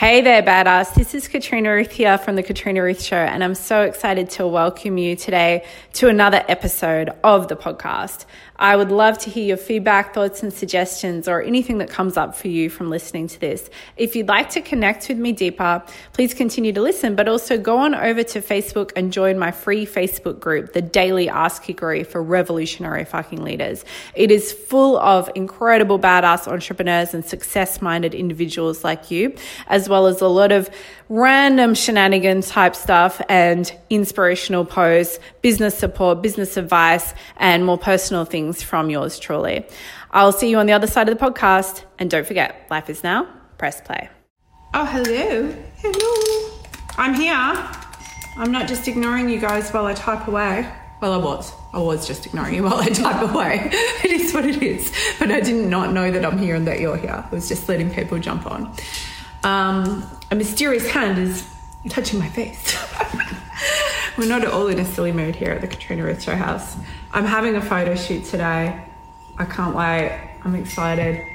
Hey there, badass. This is Katrina Ruth here from The Katrina Ruth Show, and I'm so excited to welcome you today to another episode of the podcast. I would love to hear your feedback, thoughts, and suggestions, or anything that comes up for you from listening to this. If you'd like to connect with me deeper, please continue to listen, but also go on over to Facebook and join my free Facebook group, the Daily Ass Kickery for Revolutionary Fucking Leaders. It is full of incredible badass entrepreneurs and success minded individuals like you, as well as a lot of random shenanigans type stuff and inspirational posts, business support, business advice, and more personal things from yours truly. I'll see you on the other side of the podcast. And don't forget, life is now. Press play. Oh, hello. Hello. I'm here. I'm not just ignoring you guys while I type away. Well, I was. I was just ignoring you while I type away. it is what it is. But I did not know that I'm here and that you're here. I was just letting people jump on. Um, a mysterious hand is touching my face. We're not at all in a silly mood here at the Katrina Ruth Show House. I'm having a photo shoot today. I can't wait. I'm excited.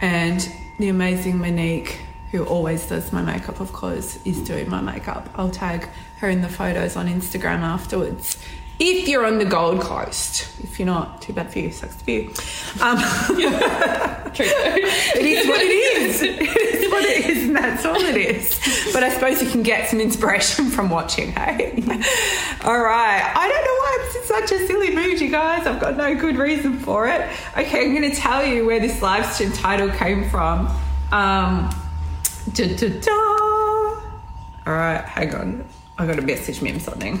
And the amazing Monique, who always does my makeup, of course, is doing my makeup. I'll tag her in the photos on Instagram afterwards if you're on the Gold Coast. If you're not, too bad for you, sucks to be you. Um, it is what it is. It is what it is, and that's all it is. But I suppose you can get some inspiration from watching, hey? all right. I don't know why I'm in such a silly mood, you guys. I've got no good reason for it. Okay, I'm going to tell you where this live stream title came from. Um, da, da, da. All right, hang on. I got to message me something.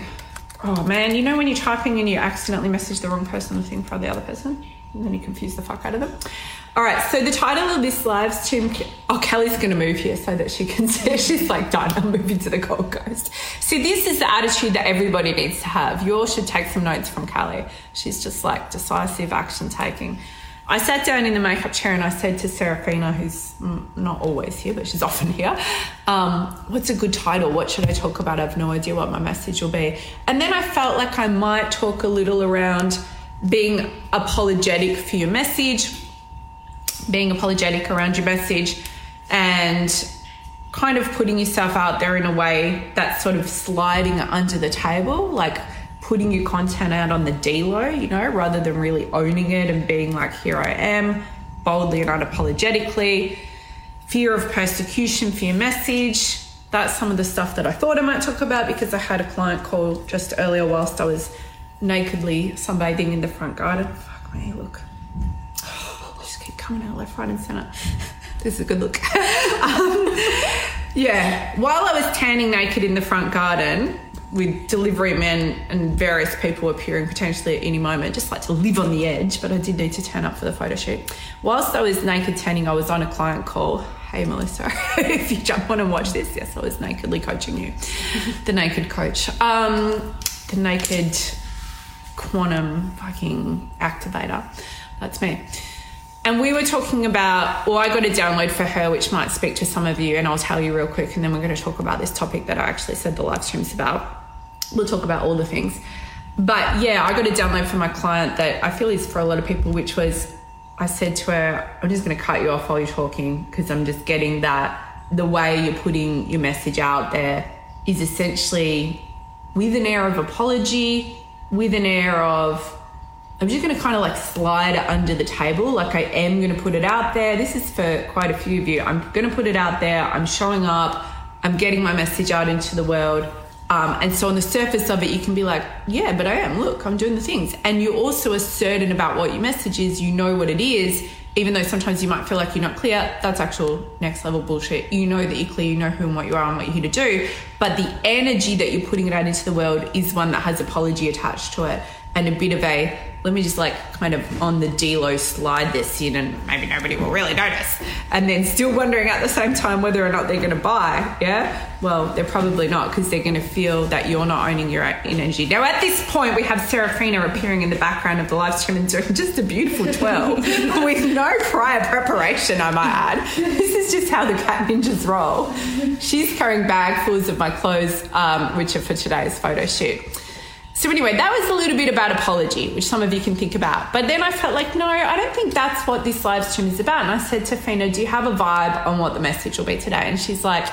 Oh man, you know when you're typing and you accidentally message the wrong person the thing for the other person? And then you confuse the fuck out of them. All right, so the title of this live stream, oh, Kelly's going to move here so that she can see. She's like, done, I'm moving to the Gold Coast. See, this is the attitude that everybody needs to have. You all should take some notes from Kelly. She's just like decisive action taking. I sat down in the makeup chair and I said to Serafina, who's not always here, but she's often here, um, what's a good title? What should I talk about? I have no idea what my message will be. And then I felt like I might talk a little around being apologetic for your message, being apologetic around your message, and kind of putting yourself out there in a way that's sort of sliding under the table, like putting your content out on the D-low, you know, rather than really owning it and being like, here I am, boldly and unapologetically. Fear of persecution for your message. That's some of the stuff that I thought I might talk about because I had a client call just earlier whilst I was nakedly sunbathing in the front garden. Fuck me, look. just keep coming out left, right, and centre. this is a good look. um, yeah, while I was tanning naked in the front garden, with delivery men and various people appearing potentially at any moment, just like to live on the edge, but I did need to turn up for the photo shoot. Whilst I was naked tanning, I was on a client call. Hey, Melissa, if you jump on and watch this, yes, I was nakedly coaching you. the naked coach. Um, the naked quantum fucking activator. That's me. And we were talking about, well, I got a download for her, which might speak to some of you, and I'll tell you real quick, and then we're going to talk about this topic that I actually said the live stream's about we'll talk about all the things. But yeah, I got a download from my client that I feel is for a lot of people, which was I said to her, I'm just going to cut you off while you're talking because I'm just getting that the way you're putting your message out there is essentially with an air of apology, with an air of, I'm just going to kind of like slide under the table. Like I am going to put it out there. This is for quite a few of you. I'm going to put it out there. I'm showing up. I'm getting my message out into the world. Um, and so on the surface of it, you can be like, yeah, but I am. Look, I'm doing the things. And you're also certain about what your message is. You know what it is, even though sometimes you might feel like you're not clear. That's actual next level bullshit. You know that you're clear. You know who and what you are and what you're here to do. But the energy that you're putting it out into the world is one that has apology attached to it and a bit of a let me just like kind of on the D-low slide this in and maybe nobody will really notice. And then still wondering at the same time whether or not they're going to buy. Yeah. Well, they're probably not because they're going to feel that you're not owning your energy. Now, at this point, we have Serafina appearing in the background of the live stream and doing just a beautiful twirl with no prior preparation, I might add. This is just how the cat ninjas roll. She's carrying bag fulls of my clothes, um, which are for today's photo shoot. So anyway, that was a little bit about apology, which some of you can think about. But then I felt like, no, I don't think that's what this live stream is about. And I said to Fina, do you have a vibe on what the message will be today? And she's like,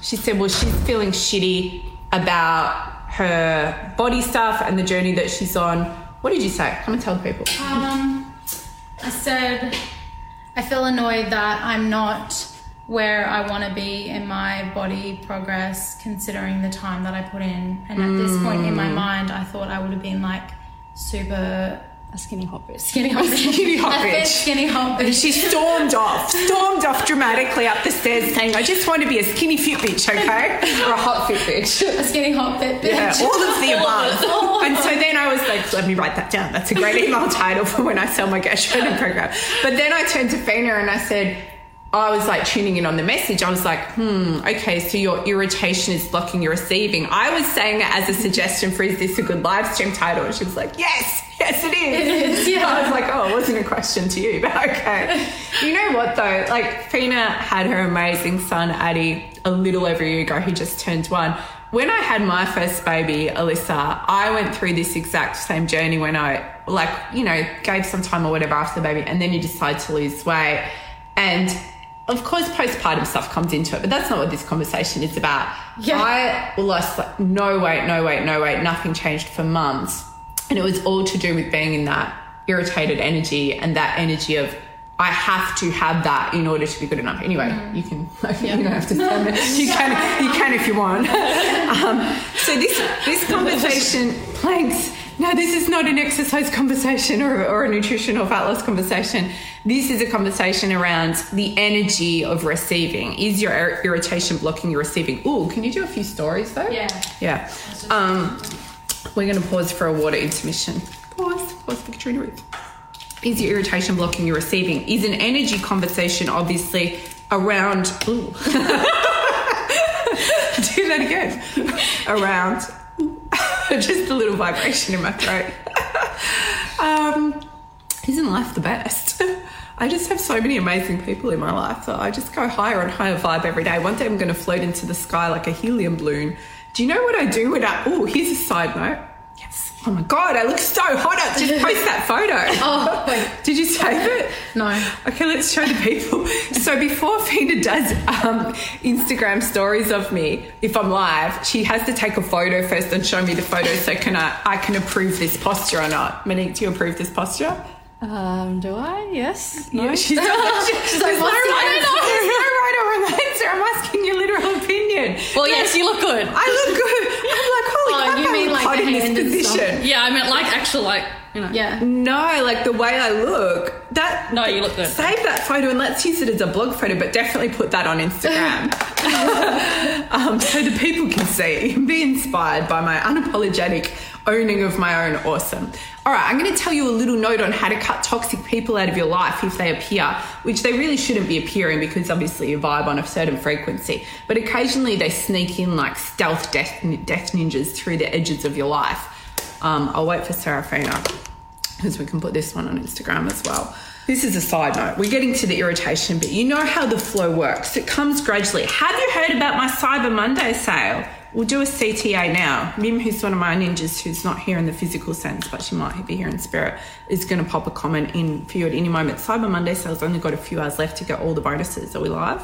she said, well, she's feeling shitty about her body stuff and the journey that she's on. What did you say? Come and tell the people. Um, I said, I feel annoyed that I'm not where I want to be in my body progress, considering the time that I put in. And at this point in my mm. mind, I thought I would have been like super A skinny hot bitch. skinny hot bitch. Skinny hot bitch. Skinny hot bitch. she stormed off, stormed off dramatically up the stairs saying, I just want to be a skinny fit bitch, okay? Or a hot fit bitch. A skinny hot fit bitch. Yeah, all of the above. And so then I was like, let me write that down. That's a great email title for when I sell my training program. But then I turned to Fina and I said, I was like tuning in on the message. I was like, hmm, okay, so your irritation is blocking your receiving. I was saying it as a suggestion for is this a good live stream title? And she was like, yes, yes, it is. It is, yeah. I was like, oh, it wasn't a question to you, but okay. you know what though? Like, Fina had her amazing son, Addie, a little over a year ago. He just turned one. When I had my first baby, Alyssa, I went through this exact same journey when I, like, you know, gave some time or whatever after the baby, and then you decide to lose weight. And of course, postpartum stuff comes into it, but that's not what this conversation is about. Yeah. I lost like no weight, no weight, no weight, nothing changed for months. And it was all to do with being in that irritated energy and that energy of I have to have that in order to be good enough. Anyway, you can you don't have to stand there. You can you can if you want. um, so this this conversation planks. No, this is not an exercise conversation or, or a nutrition or fat loss conversation. This is a conversation around the energy of receiving. Is your ir- irritation blocking your receiving? Ooh, can you do a few stories though? Yeah. Yeah. Um, we're going to pause for a water intermission. Pause. Pause for Katrina Ruth. Is your irritation blocking your receiving? Is an energy conversation obviously around. Ooh. Do that again. Around. Just a little vibration in my throat. um, isn't life the best? I just have so many amazing people in my life that I just go higher and higher vibe every day. One day I'm going to float into the sky like a helium balloon. Do you know what I do when I? Oh, here's a side note. Yes. Oh my god, I look so hot. I just post that photo. Oh, wait. Did you save it? No. Okay, let's show the people. So before Fina does um, Instagram stories of me, if I'm live, she has to take a photo first and show me the photo so can I, I can approve this posture or not. Monique, do you approve this posture? Um, do I? Yes. No. Yeah, she's, she's like, She's like, no right, no right or wrong answer. I'm asking your literal opinion. well, yes, you look good. I look good. I'm like, holy crap, you I mean like hot the in this hand and stuff? position. Yeah, I meant like actual, like you know. Yeah. No, like the way I look. That No, you look good. Save that photo and let's use it as a blog photo, but definitely put that on Instagram, um, so the people can see and be inspired by my unapologetic owning of my own awesome. All right, I'm going to tell you a little note on how to cut toxic people out of your life if they appear, which they really shouldn't be appearing because obviously you vibe on a certain frequency. But occasionally they sneak in like stealth death, death ninjas through the edges of your life. Um, I'll wait for Serafina because we can put this one on Instagram as well. This is a side note. We're getting to the irritation, but you know how the flow works. It comes gradually. Have you heard about my Cyber Monday sale? We'll do a CTA now. Mim, who's one of my ninjas, who's not here in the physical sense, but she might be here in spirit, is going to pop a comment in for you at any moment. Cyber Monday sale's only got a few hours left to get all the bonuses. Are we live?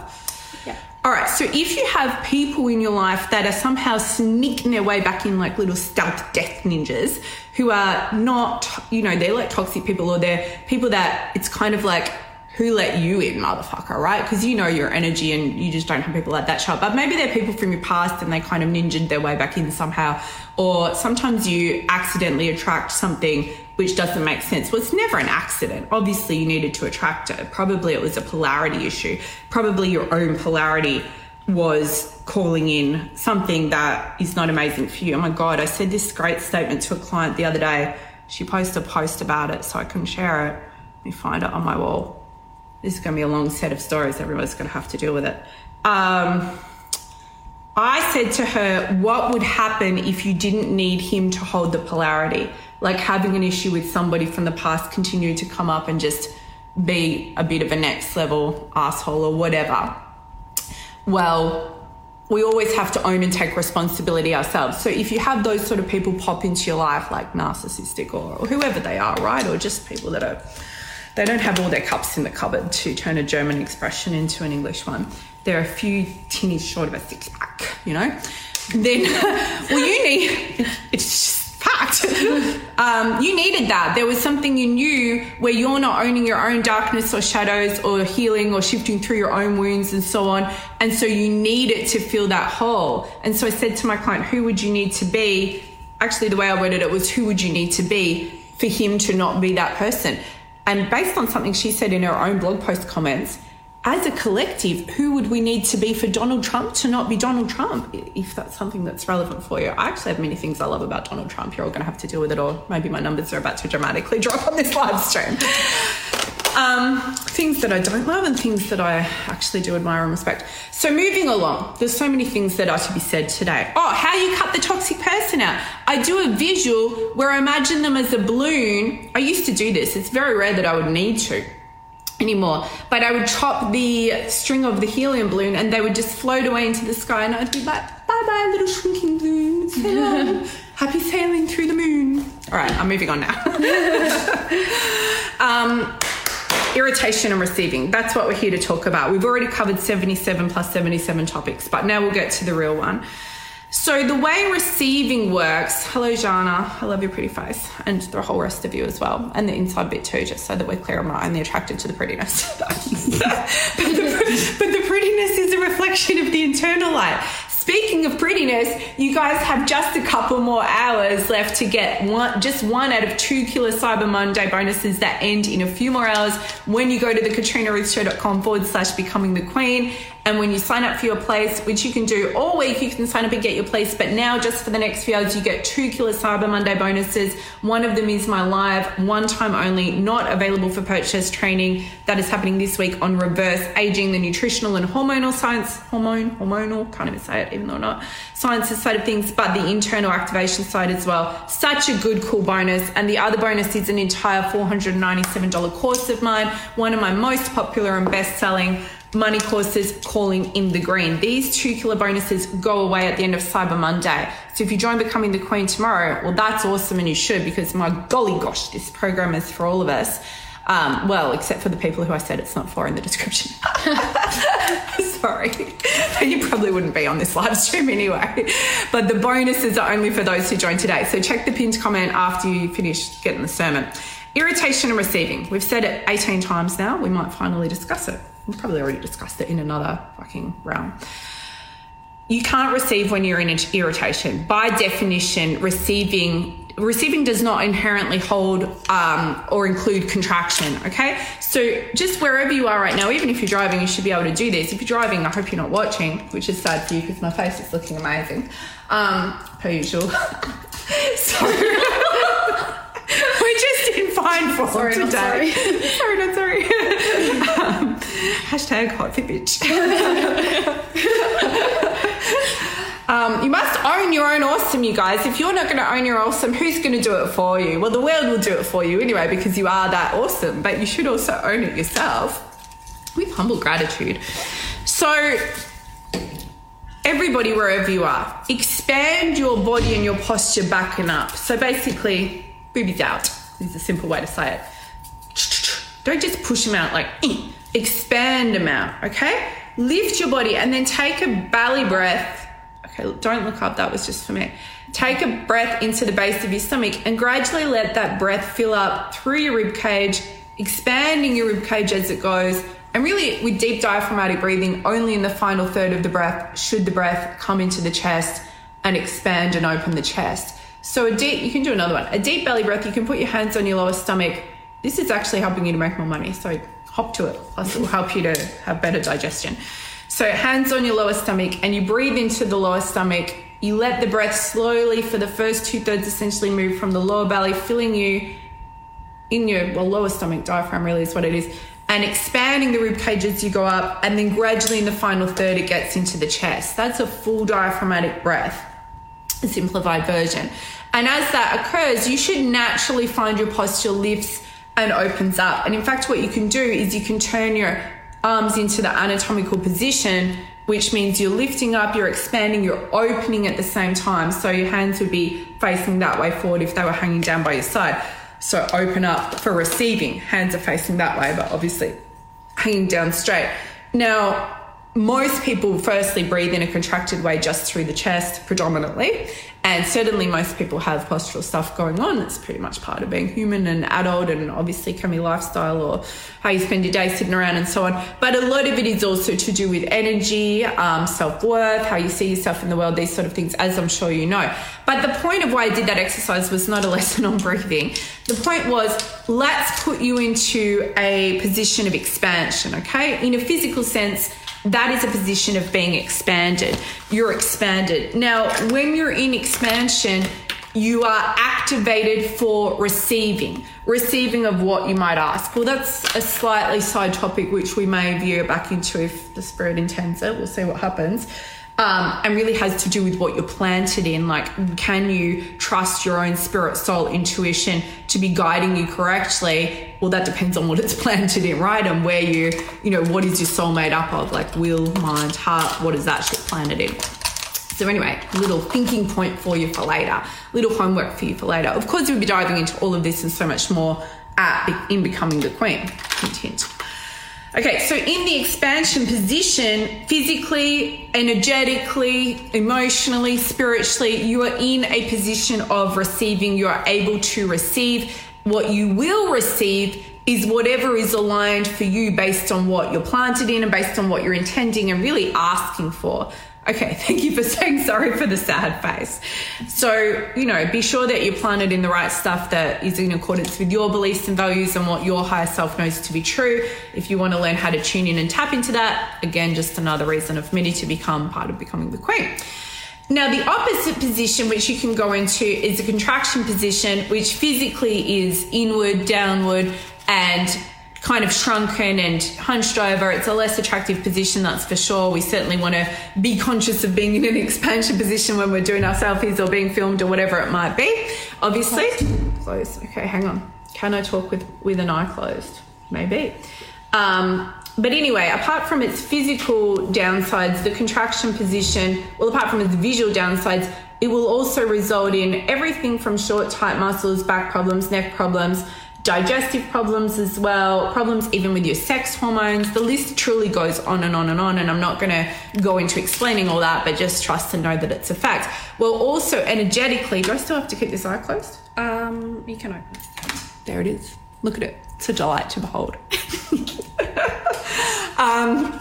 Yeah. All right, so if you have people in your life that are somehow sneaking their way back in like little stealth death ninjas who are not, you know, they're like toxic people or they're people that it's kind of like, who let you in, motherfucker, right? Because you know your energy and you just don't have people like that show up. But maybe they're people from your past and they kind of ninjaed their way back in somehow. Or sometimes you accidentally attract something which doesn't make sense. Well, it's never an accident. Obviously, you needed to attract it. Probably it was a polarity issue. Probably your own polarity was calling in something that is not amazing for you. Oh my God, I said this great statement to a client the other day. She posted a post about it so I couldn't share it. Let me find it on my wall. This is going to be a long set of stories. Everyone's going to have to deal with it. Um, I said to her, What would happen if you didn't need him to hold the polarity? Like having an issue with somebody from the past continue to come up and just be a bit of a next level asshole or whatever. Well, we always have to own and take responsibility ourselves. So if you have those sort of people pop into your life, like narcissistic or, or whoever they are, right, or just people that are they don't have all their cups in the cupboard to turn a German expression into an English one. They're a few tinnies short of a six pack, you know. Then, well, you need it's just fact. um, you needed that. There was something you knew where you're not owning your own darkness or shadows or healing or shifting through your own wounds and so on. And so you need it to fill that hole. And so I said to my client, who would you need to be? Actually, the way I worded it was, who would you need to be for him to not be that person? And based on something she said in her own blog post comments, as a collective, who would we need to be for Donald Trump to not be Donald Trump? If that's something that's relevant for you. I actually have many things I love about Donald Trump. You're all going to have to deal with it, or maybe my numbers are about to dramatically drop on this live stream. Um, things that I don't love and things that I actually do admire and respect. So, moving along, there's so many things that are to be said today. Oh, how you cut the toxic person out. I do a visual where I imagine them as a balloon. I used to do this, it's very rare that I would need to anymore. But I would chop the string of the helium balloon and they would just float away into the sky and I'd be like, bye bye, little shrinking balloons. Happy sailing through the moon. All right, I'm moving on now. um, irritation and receiving. That's what we're here to talk about. We've already covered 77 plus 77 topics, but now we'll get to the real one. So, the way receiving works, hello, Jana, I love your pretty face, and the whole rest of you as well, and the inside bit too, just so that we're clear, I'm not only attracted to the prettiness. but, the, but the prettiness is a reflection of the internal light. Speaking of prettiness, you guys have just a couple more hours left to get one, just one out of two Killer Cyber Monday bonuses that end in a few more hours when you go to the katrinaruthshow.com forward slash becoming the queen. And when you sign up for your place, which you can do all week, you can sign up and get your place. But now, just for the next few hours, you get two Killer Cyber Monday bonuses. One of them is my live, one time only, not available for purchase training that is happening this week on reverse aging, the nutritional and hormonal science, hormone, hormonal, can't even say it, even though not sciences side of things, but the internal activation side as well. Such a good, cool bonus. And the other bonus is an entire $497 course of mine, one of my most popular and best selling money courses calling in the green. These two killer bonuses go away at the end of Cyber Monday. So if you join Becoming the Queen tomorrow, well, that's awesome and you should because my golly gosh, this program is for all of us. Um, well, except for the people who I said it's not for in the description. Sorry. you probably wouldn't be on this live stream anyway. But the bonuses are only for those who join today. So check the pinned comment after you finish getting the sermon. Irritation and receiving. We've said it 18 times now. We might finally discuss it. We've probably already discussed it in another fucking realm. You can't receive when you're in irritation. By definition, receiving receiving does not inherently hold um, or include contraction. Okay, so just wherever you are right now, even if you're driving, you should be able to do this. If you're driving, I hope you're not watching, which is sad for you because my face is looking amazing, um, per usual. so we're just in fine form Sorry, today. sorry. sorry, not sorry. um, hashtag hot fit bitch. Um, you must own your own awesome, you guys. If you're not going to own your awesome, who's going to do it for you? Well, the world will do it for you anyway because you are that awesome, but you should also own it yourself with humble gratitude. So, everybody, wherever you are, expand your body and your posture back and up. So, basically, boobies out is a simple way to say it. Don't just push them out like, eh. expand them out, okay? Lift your body and then take a belly breath Okay, don't look up, that was just for me. Take a breath into the base of your stomach and gradually let that breath fill up through your rib cage, expanding your rib cage as it goes. And really, with deep diaphragmatic breathing, only in the final third of the breath should the breath come into the chest and expand and open the chest. So, a deep, you can do another one. A deep belly breath, you can put your hands on your lower stomach. This is actually helping you to make more money. So, hop to it. Plus, it will help you to have better digestion. So, hands on your lower stomach, and you breathe into the lower stomach. You let the breath slowly, for the first two thirds, essentially move from the lower belly, filling you in your well, lower stomach diaphragm, really is what it is, and expanding the rib cage as you go up. And then gradually, in the final third, it gets into the chest. That's a full diaphragmatic breath, a simplified version. And as that occurs, you should naturally find your posture lifts and opens up. And in fact, what you can do is you can turn your arms into the anatomical position which means you're lifting up, you're expanding, you're opening at the same time. So your hands would be facing that way forward if they were hanging down by your side. So open up for receiving. Hands are facing that way, but obviously hanging down straight. Now, most people firstly breathe in a contracted way just through the chest predominantly. And certainly most people have postural stuff going on. It's pretty much part of being human and adult and obviously can be lifestyle or how you spend your day sitting around and so on. But a lot of it is also to do with energy um, self-worth how you see yourself in the world these sort of things as i'm sure you know. But the point of why i did that exercise was not a lesson on breathing. The point was let's put you into a position of expansion okay? In a physical sense that is a position of being expanded. You're expanded. Now, when you're in expansion, you are activated for receiving. Receiving of what you might ask. Well, that's a slightly side topic which we may veer back into if the spirit intends it. We'll see what happens um, and really has to do with what you're planted in. Like, can you trust your own spirit, soul, intuition to be guiding you correctly? Well, that depends on what it's planted in, right? And where you, you know, what is your soul made up of? Like will, mind, heart, what is that shit planted in? So, anyway, little thinking point for you for later, little homework for you for later. Of course, we'll be diving into all of this and so much more in Becoming the Queen. Hint, hint. Okay, so in the expansion position, physically, energetically, emotionally, spiritually, you are in a position of receiving. You are able to receive. What you will receive is whatever is aligned for you based on what you're planted in and based on what you're intending and really asking for. Okay, thank you for saying sorry for the sad face. So, you know, be sure that you're planted in the right stuff that is in accordance with your beliefs and values and what your higher self knows to be true. If you want to learn how to tune in and tap into that, again, just another reason of many to become part of becoming the queen. Now, the opposite position, which you can go into, is a contraction position, which physically is inward, downward, and kind of shrunken and hunched over. It's a less attractive position, that's for sure. We certainly want to be conscious of being in an expansion position when we're doing our selfies or being filmed or whatever it might be. Obviously, close. Okay, hang on. Can I talk with with an eye closed? Maybe. Um, but anyway, apart from its physical downsides, the contraction position, well, apart from its visual downsides, it will also result in everything from short, tight muscles, back problems, neck problems, digestive problems as well, problems even with your sex hormones. The list truly goes on and on and on. And I'm not going to go into explaining all that, but just trust and know that it's a fact. Well, also energetically, do I still have to keep this eye closed? Um, you can open. There it is. Look at it. It's a delight to behold. um,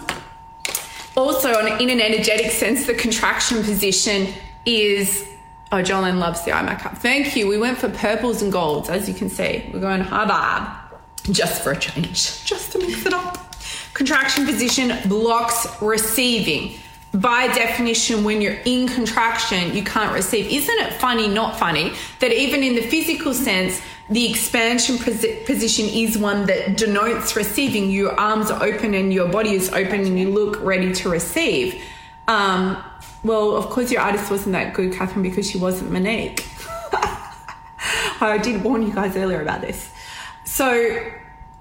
also, in an energetic sense, the contraction position is Oh, Jolene loves the eye makeup. Thank you. We went for purples and golds, as you can see. We're going hubbub just for a change, just to mix it up. Contraction position blocks receiving. By definition, when you're in contraction, you can't receive. Isn't it funny, not funny, that even in the physical sense, the expansion position is one that denotes receiving. Your arms are open and your body is open and you look ready to receive. Um, well, of course, your artist wasn't that good, Catherine, because she wasn't Monique. I did warn you guys earlier about this. So,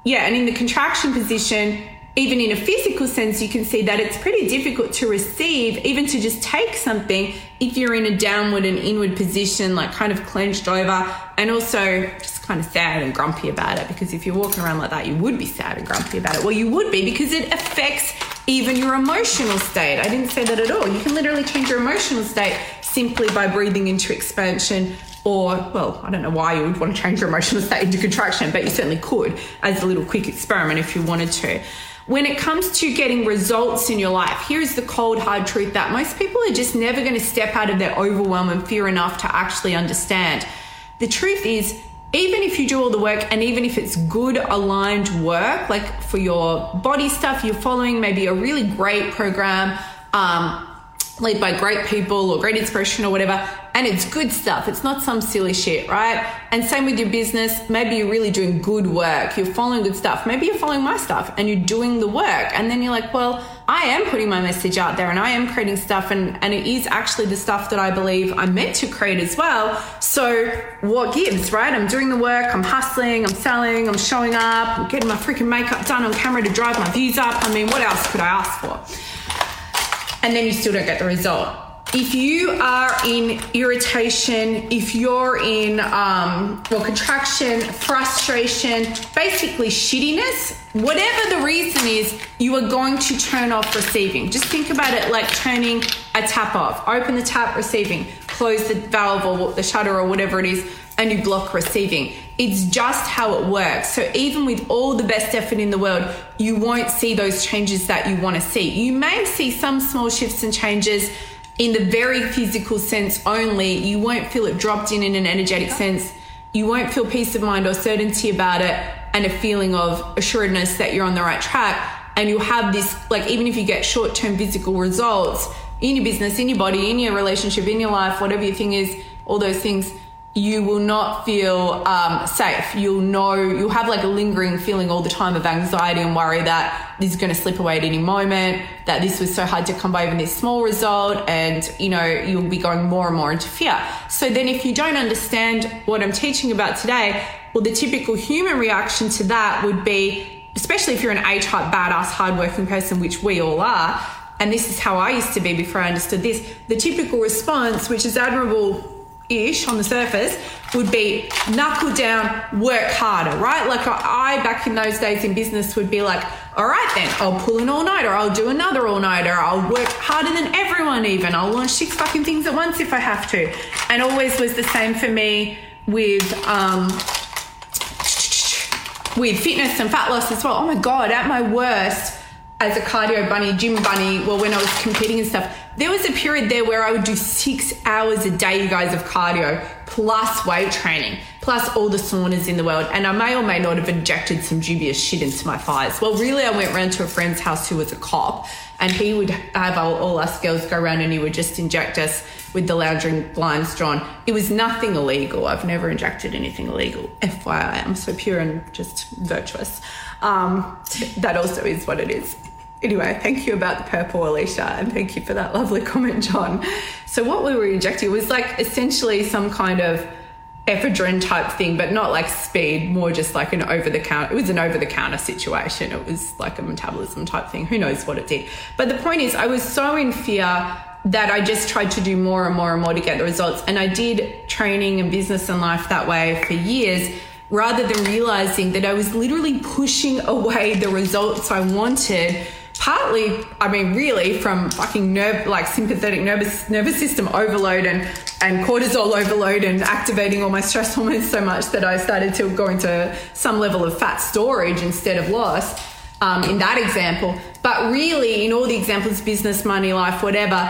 yeah, and in the contraction position, even in a physical sense, you can see that it's pretty difficult to receive, even to just take something if you're in a downward and inward position, like kind of clenched over, and also just kind of sad and grumpy about it. Because if you're walking around like that, you would be sad and grumpy about it. Well, you would be because it affects even your emotional state. I didn't say that at all. You can literally change your emotional state simply by breathing into expansion or well i don't know why you would want to change your emotional state into contraction but you certainly could as a little quick experiment if you wanted to when it comes to getting results in your life here's the cold hard truth that most people are just never going to step out of their overwhelm and fear enough to actually understand the truth is even if you do all the work and even if it's good aligned work, like for your body stuff, you're following maybe a really great program, um, led by great people or great inspiration or whatever, and it's good stuff. It's not some silly shit, right? And same with your business. Maybe you're really doing good work. You're following good stuff. Maybe you're following my stuff and you're doing the work. And then you're like, well, I am putting my message out there and I am creating stuff and, and it is actually the stuff that I believe I'm meant to create as well. So what gives, right? I'm doing the work, I'm hustling, I'm selling, I'm showing up, I'm getting my freaking makeup done on camera to drive my views up. I mean, what else could I ask for? and then you still don't get the result. If you are in irritation, if you're in um, well contraction, frustration, basically shittiness, whatever the reason is, you are going to turn off receiving. Just think about it like turning a tap off. Open the tap, receiving. Close the valve or the shutter or whatever it is, and you block receiving. It's just how it works. So even with all the best effort in the world, you won't see those changes that you want to see. You may see some small shifts and changes in the very physical sense only. You won't feel it dropped in in an energetic sense. You won't feel peace of mind or certainty about it and a feeling of assuredness that you're on the right track. And you'll have this, like, even if you get short term physical results in your business, in your body, in your relationship, in your life, whatever your thing is, all those things, you will not feel um, safe. You'll know, you'll have like a lingering feeling all the time of anxiety and worry that this is going to slip away at any moment, that this was so hard to come by even this small result, and you know, you'll be going more and more into fear. So then, if you don't understand what I'm teaching about today, well, the typical human reaction to that would be, especially if you're an A type, badass, hardworking person, which we all are. And this is how I used to be before I understood this. The typical response, which is admirable ish on the surface would be knuckle down, work harder, right? Like I back in those days in business would be like, all right then, I'll pull an all nighter, I'll do another all nighter, I'll work harder than everyone even, I'll launch six fucking things at once if I have to. And always was the same for me with um with fitness and fat loss as well. Oh my god, at my worst as a cardio bunny, gym bunny, well when I was competing and stuff, there was a period there where I would do six hours a day, you guys, of cardio plus weight training, plus all the saunas in the world. And I may or may not have injected some dubious shit into my thighs. Well, really, I went round to a friend's house who was a cop, and he would have all, all us girls go around and he would just inject us with the lounging blinds drawn. It was nothing illegal. I've never injected anything illegal. FYI, I'm so pure and just virtuous. Um, that also is what it is. Anyway, thank you about the purple, Alicia, and thank you for that lovely comment, John. So, what we were injecting was like essentially some kind of ephedrine type thing, but not like speed, more just like an over the counter. It was an over the counter situation. It was like a metabolism type thing. Who knows what it did? But the point is, I was so in fear that I just tried to do more and more and more to get the results. And I did training and business and life that way for years rather than realizing that I was literally pushing away the results I wanted partly, I mean, really from fucking nerve, like sympathetic nervous nervous system overload and and cortisol overload and activating all my stress hormones so much that I started to go into some level of fat storage instead of loss. Um, in that example, but really, in all the examples, business, money, life, whatever,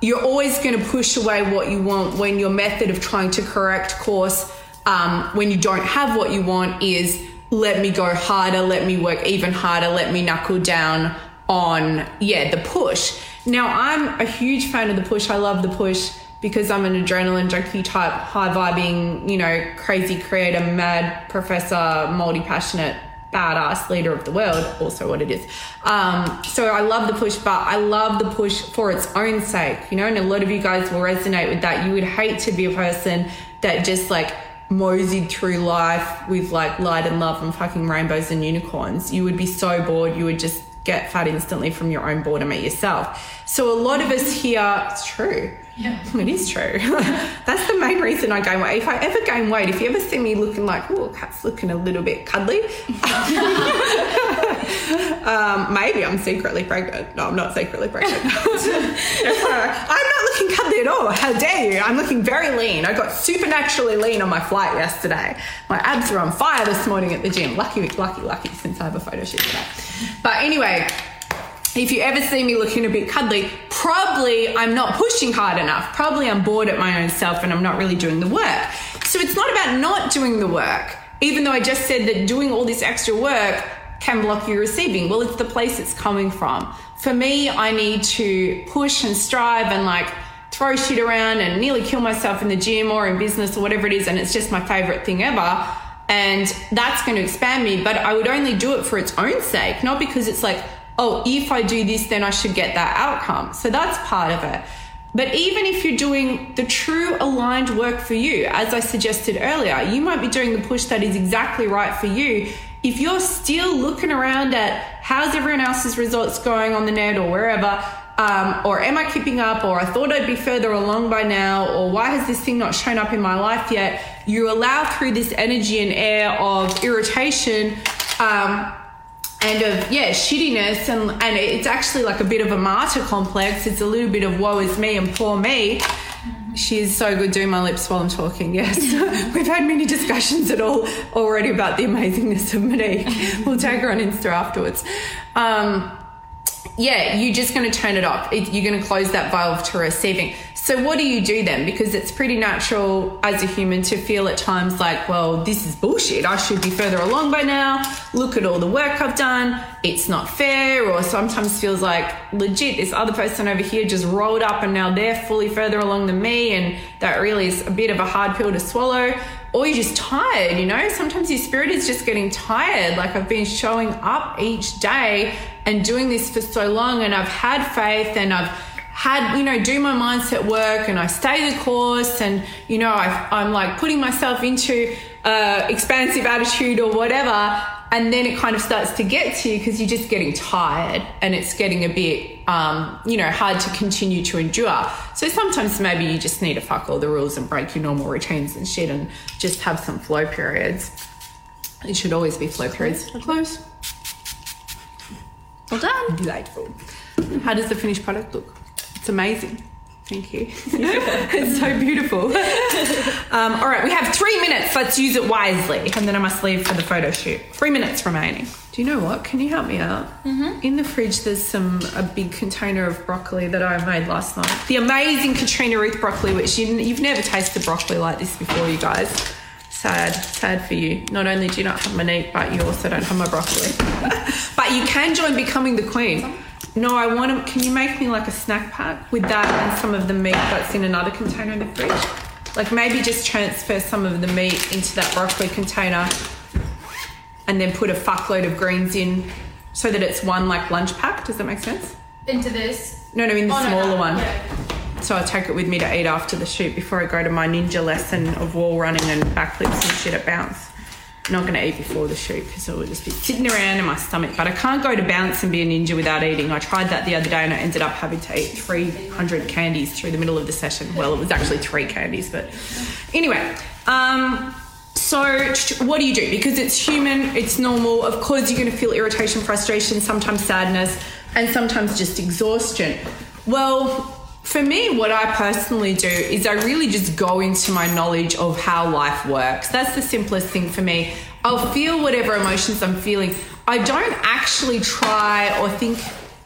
you're always going to push away what you want when your method of trying to correct course um, when you don't have what you want is let me go harder, let me work even harder, let me knuckle down on yeah the push. Now i'm a huge fan of the push. I love the push because i'm an adrenaline junkie type high vibing you know crazy creator mad professor multi-passionate badass leader of the world also what it is. Um, so i love the push but i love the push for its own sake you know and a lot of you guys will resonate with that. You would hate to be a person that just like moseyed through life with like light and love and fucking rainbows and unicorns. You would be so bored. You would just get fat instantly from your own boredom at yourself. So a lot of us here, it's true. Yeah. It is true. That's the main reason I gain weight. If I ever gain weight, if you ever see me looking like, oh, cat's looking a little bit cuddly, um, maybe I'm secretly pregnant. No, I'm not secretly pregnant. I'm not looking cuddly at all. How dare you? I'm looking very lean. I got supernaturally lean on my flight yesterday. My abs are on fire this morning at the gym. Lucky, lucky, lucky, since I have a photo shoot today. But anyway, if you ever see me looking a bit cuddly, probably I'm not pushing hard enough. Probably I'm bored at my own self and I'm not really doing the work. So it's not about not doing the work, even though I just said that doing all this extra work can block you receiving. Well, it's the place it's coming from. For me, I need to push and strive and like throw shit around and nearly kill myself in the gym or in business or whatever it is. And it's just my favorite thing ever. And that's going to expand me, but I would only do it for its own sake, not because it's like, oh, if I do this, then I should get that outcome. So that's part of it. But even if you're doing the true aligned work for you, as I suggested earlier, you might be doing the push that is exactly right for you. If you're still looking around at how's everyone else's results going on the net or wherever, Um, or am I keeping up? Or I thought I'd be further along by now. Or why has this thing not shown up in my life yet? You allow through this energy and air of irritation um, and of yeah shittiness and and it's actually like a bit of a martyr complex it's a little bit of woe is me and poor me she's so good doing my lips while i'm talking yes we've had many discussions at all already about the amazingness of monique we'll tag her on insta afterwards um, yeah, you're just going to turn it off. You're going to close that valve to receiving. So, what do you do then? Because it's pretty natural as a human to feel at times like, well, this is bullshit. I should be further along by now. Look at all the work I've done. It's not fair. Or sometimes feels like, legit, this other person over here just rolled up and now they're fully further along than me. And that really is a bit of a hard pill to swallow or you're just tired, you know? Sometimes your spirit is just getting tired. Like I've been showing up each day and doing this for so long, and I've had faith and I've had, you know, do my mindset work and I stay the course and, you know, i am like putting myself into uh, expansive attitude or whatever. And then it kind of starts to get to you because you're just getting tired and it's getting a bit, um, you know, hard to continue to endure. So sometimes maybe you just need to fuck all the rules and break your normal routines and shit and just have some flow periods. It should always be flow periods. Close. Well done. Delightful. How does the finished product look? It's amazing. Thank you. it's so beautiful. Um, all right, we have three minutes. Let's use it wisely. And then I must leave for the photo shoot. Three minutes remaining. Do you know what? Can you help me out? Mm-hmm. In the fridge, there's some a big container of broccoli that I made last night. The amazing Katrina Ruth broccoli, which you, you've never tasted broccoli like this before, you guys. Sad, sad for you. Not only do you not have my meat, but you also don't have my broccoli. but you can join becoming the queen. No, I want to. Can you make me like a snack pack with that and some of the meat that's in another container in the fridge? Like maybe just transfer some of the meat into that broccoli container and then put a fuckload of greens in so that it's one like lunch pack. Does that make sense? Into this? No, no, in the Oh, no, smaller no, one. yeah. So I take it with me to eat after the shoot before I go to my ninja lesson of wall running and backflips and shit at bounce. Not going to eat before the shoot because I will just be sitting around in my stomach. But I can't go to bounce and be a ninja without eating. I tried that the other day and I ended up having to eat 300 candies through the middle of the session. Well, it was actually three candies, but anyway. Um, so what do you do? Because it's human, it's normal. Of course, you're going to feel irritation, frustration, sometimes sadness, and sometimes just exhaustion. Well, for me, what I personally do is I really just go into my knowledge of how life works. That's the simplest thing for me. I'll feel whatever emotions I'm feeling. I don't actually try or think,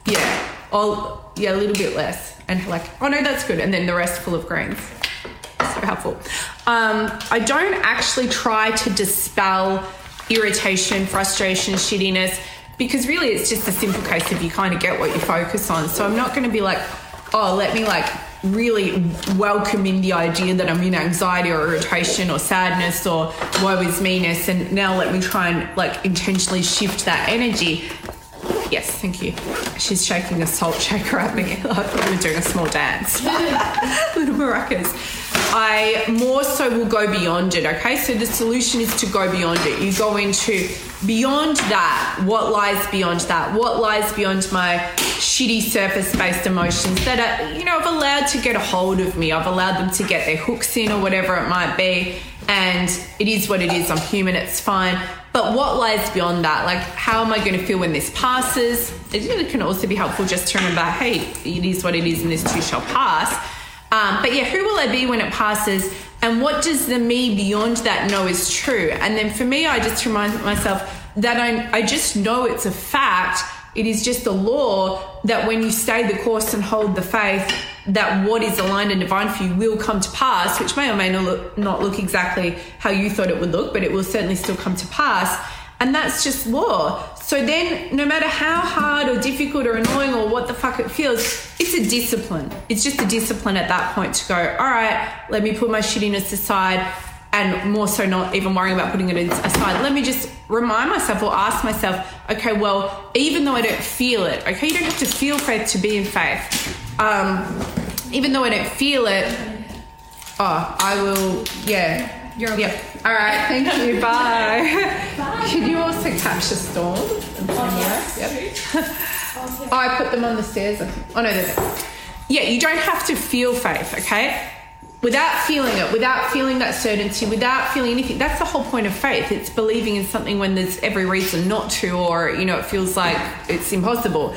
yeah, I'll, yeah, a little bit less. And like, oh no, that's good. And then the rest full of grains so helpful. Um, I don't actually try to dispel irritation, frustration, shittiness, because really it's just a simple case of you kind of get what you focus on. So I'm not going to be like, oh, let me like really welcome in the idea that I'm in anxiety or irritation or sadness or woe is meanness, and now let me try and like intentionally shift that energy. Yes, thank you. She's shaking a salt shaker at me like we were doing a small dance. Little maracas. I more so will go beyond it, okay? So the solution is to go beyond it. You go into beyond that. What lies beyond that? What lies beyond my shitty surface based emotions that are, you know, I've allowed to get a hold of me. I've allowed them to get their hooks in or whatever it might be. And it is what it is. I'm human, it's fine. But what lies beyond that? Like, how am I going to feel when this passes? It can also be helpful just to remember hey, it is what it is, and this too shall pass. Um, but yeah, who will I be when it passes? And what does the me beyond that know is true? And then for me, I just remind myself that I, I just know it's a fact. It is just a law that when you stay the course and hold the faith, that what is aligned and divine for you will come to pass, which may or may not look, not look exactly how you thought it would look, but it will certainly still come to pass. And that's just law. So then, no matter how hard or difficult or annoying or what the fuck it feels, it's a discipline. It's just a discipline at that point to go, all right, let me put my shittiness aside and more so not even worrying about putting it aside. Let me just remind myself or ask myself, okay, well, even though I don't feel it, okay, you don't have to feel faith to be in faith. Um, even though I don't feel it, oh, I will, yeah. You're okay. Yep. All right. Thank you. Bye. Can you also catch a storm? Oh, yes. Yep. I put them on the stairs. Oh no, they're there. Yeah, you don't have to feel faith, okay? Without feeling it, without feeling that certainty, without feeling anything. That's the whole point of faith. It's believing in something when there's every reason not to, or you know, it feels like it's impossible.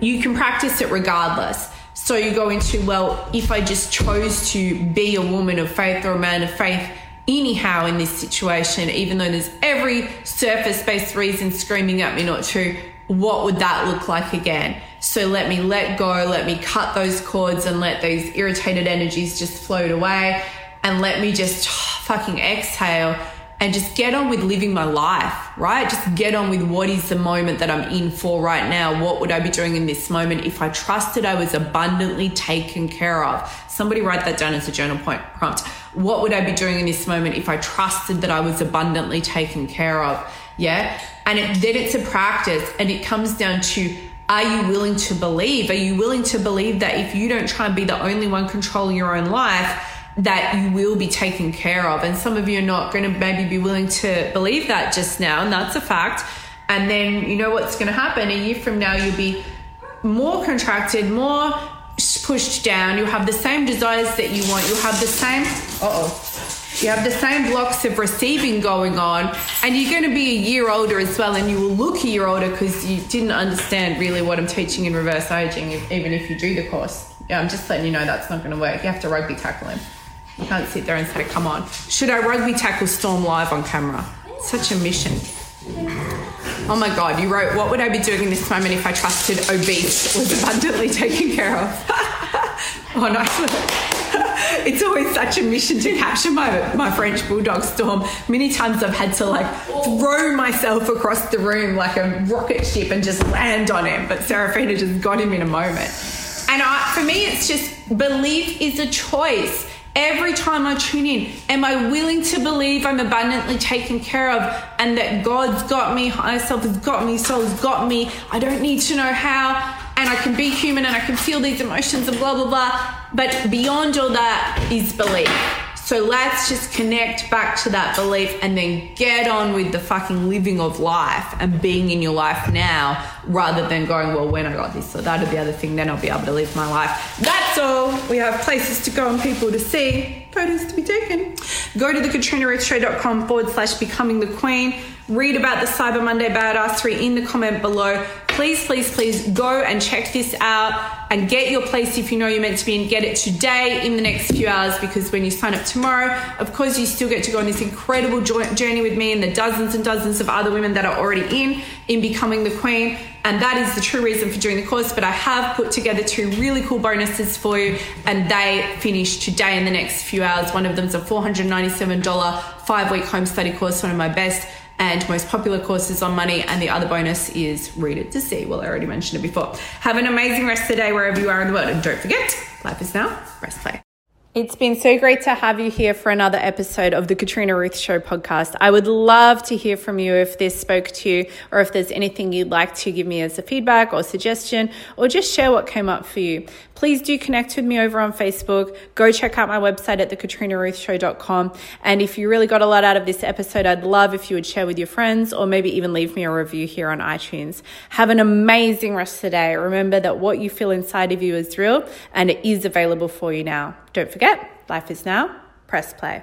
You can practice it regardless. So you go into, well, if I just chose to be a woman of faith or a man of faith, anyhow in this situation, even though there's every surface based reason screaming at me not to, what would that look like again? So let me let go, let me cut those cords and let those irritated energies just float away and let me just fucking exhale and just get on with living my life, right? Just get on with what is the moment that I'm in for right now. What would I be doing in this moment if I trusted I was abundantly taken care of? Somebody write that down as a journal point prompt. What would I be doing in this moment if I trusted that I was abundantly taken care of? Yeah. And it, then it's a practice and it comes down to are you willing to believe? Are you willing to believe that if you don't try and be the only one controlling your own life, that you will be taken care of? And some of you are not going to maybe be willing to believe that just now, and that's a fact. And then you know what's going to happen a year from now, you'll be more contracted, more pushed down. You'll have the same desires that you want. You'll have the same. Oh you have the same blocks of receiving going on, and you're going to be a year older as well, and you will look a year older because you didn't understand really what I'm teaching in reverse aging, even if you do the course. Yeah, I'm just letting you know that's not going to work. You have to rugby tackle him. You can't sit there and say, come on. Should I rugby tackle Storm live on camera? Such a mission. Oh my God, you wrote, what would I be doing in this moment if I trusted obese was abundantly taken care of? Oh, nice it's always such a mission to capture my, my French bulldog storm. Many times I've had to like throw myself across the room like a rocket ship and just land on him, but Serafina just got him in a moment. And I, for me, it's just belief is a choice. Every time I tune in, am I willing to believe I'm abundantly taken care of and that God's got me, higher self has got me, soul's got me? I don't need to know how and I can be human and I can feel these emotions and blah, blah, blah. But beyond all that is belief. So let's just connect back to that belief and then get on with the fucking living of life and being in your life now rather than going, well, when I got this or that or the other thing, then I'll be able to live my life. That's all. We have places to go and people to see, photos to be taken. Go to the katrinaruthshow.com forward slash becoming the queen. Read about the Cyber Monday Badassery in the comment below please, please, please go and check this out and get your place if you know you're meant to be and get it today in the next few hours because when you sign up tomorrow, of course, you still get to go on this incredible journey with me and the dozens and dozens of other women that are already in in becoming the queen. And that is the true reason for doing the course. But I have put together two really cool bonuses for you, and they finish today in the next few hours. One of them is a $497 five week home study course, one of my best and most popular courses on money. And the other bonus is read it to see. Well, I already mentioned it before. Have an amazing rest of the day wherever you are in the world. And don't forget, life is now, press play. It's been so great to have you here for another episode of the Katrina Ruth Show podcast. I would love to hear from you if this spoke to you or if there's anything you'd like to give me as a feedback or suggestion or just share what came up for you. Please do connect with me over on Facebook. Go check out my website at thekatrinaruthshow.com. And if you really got a lot out of this episode, I'd love if you would share with your friends or maybe even leave me a review here on iTunes. Have an amazing rest of the day. Remember that what you feel inside of you is real and it is available for you now. Don't forget, life is now. Press play.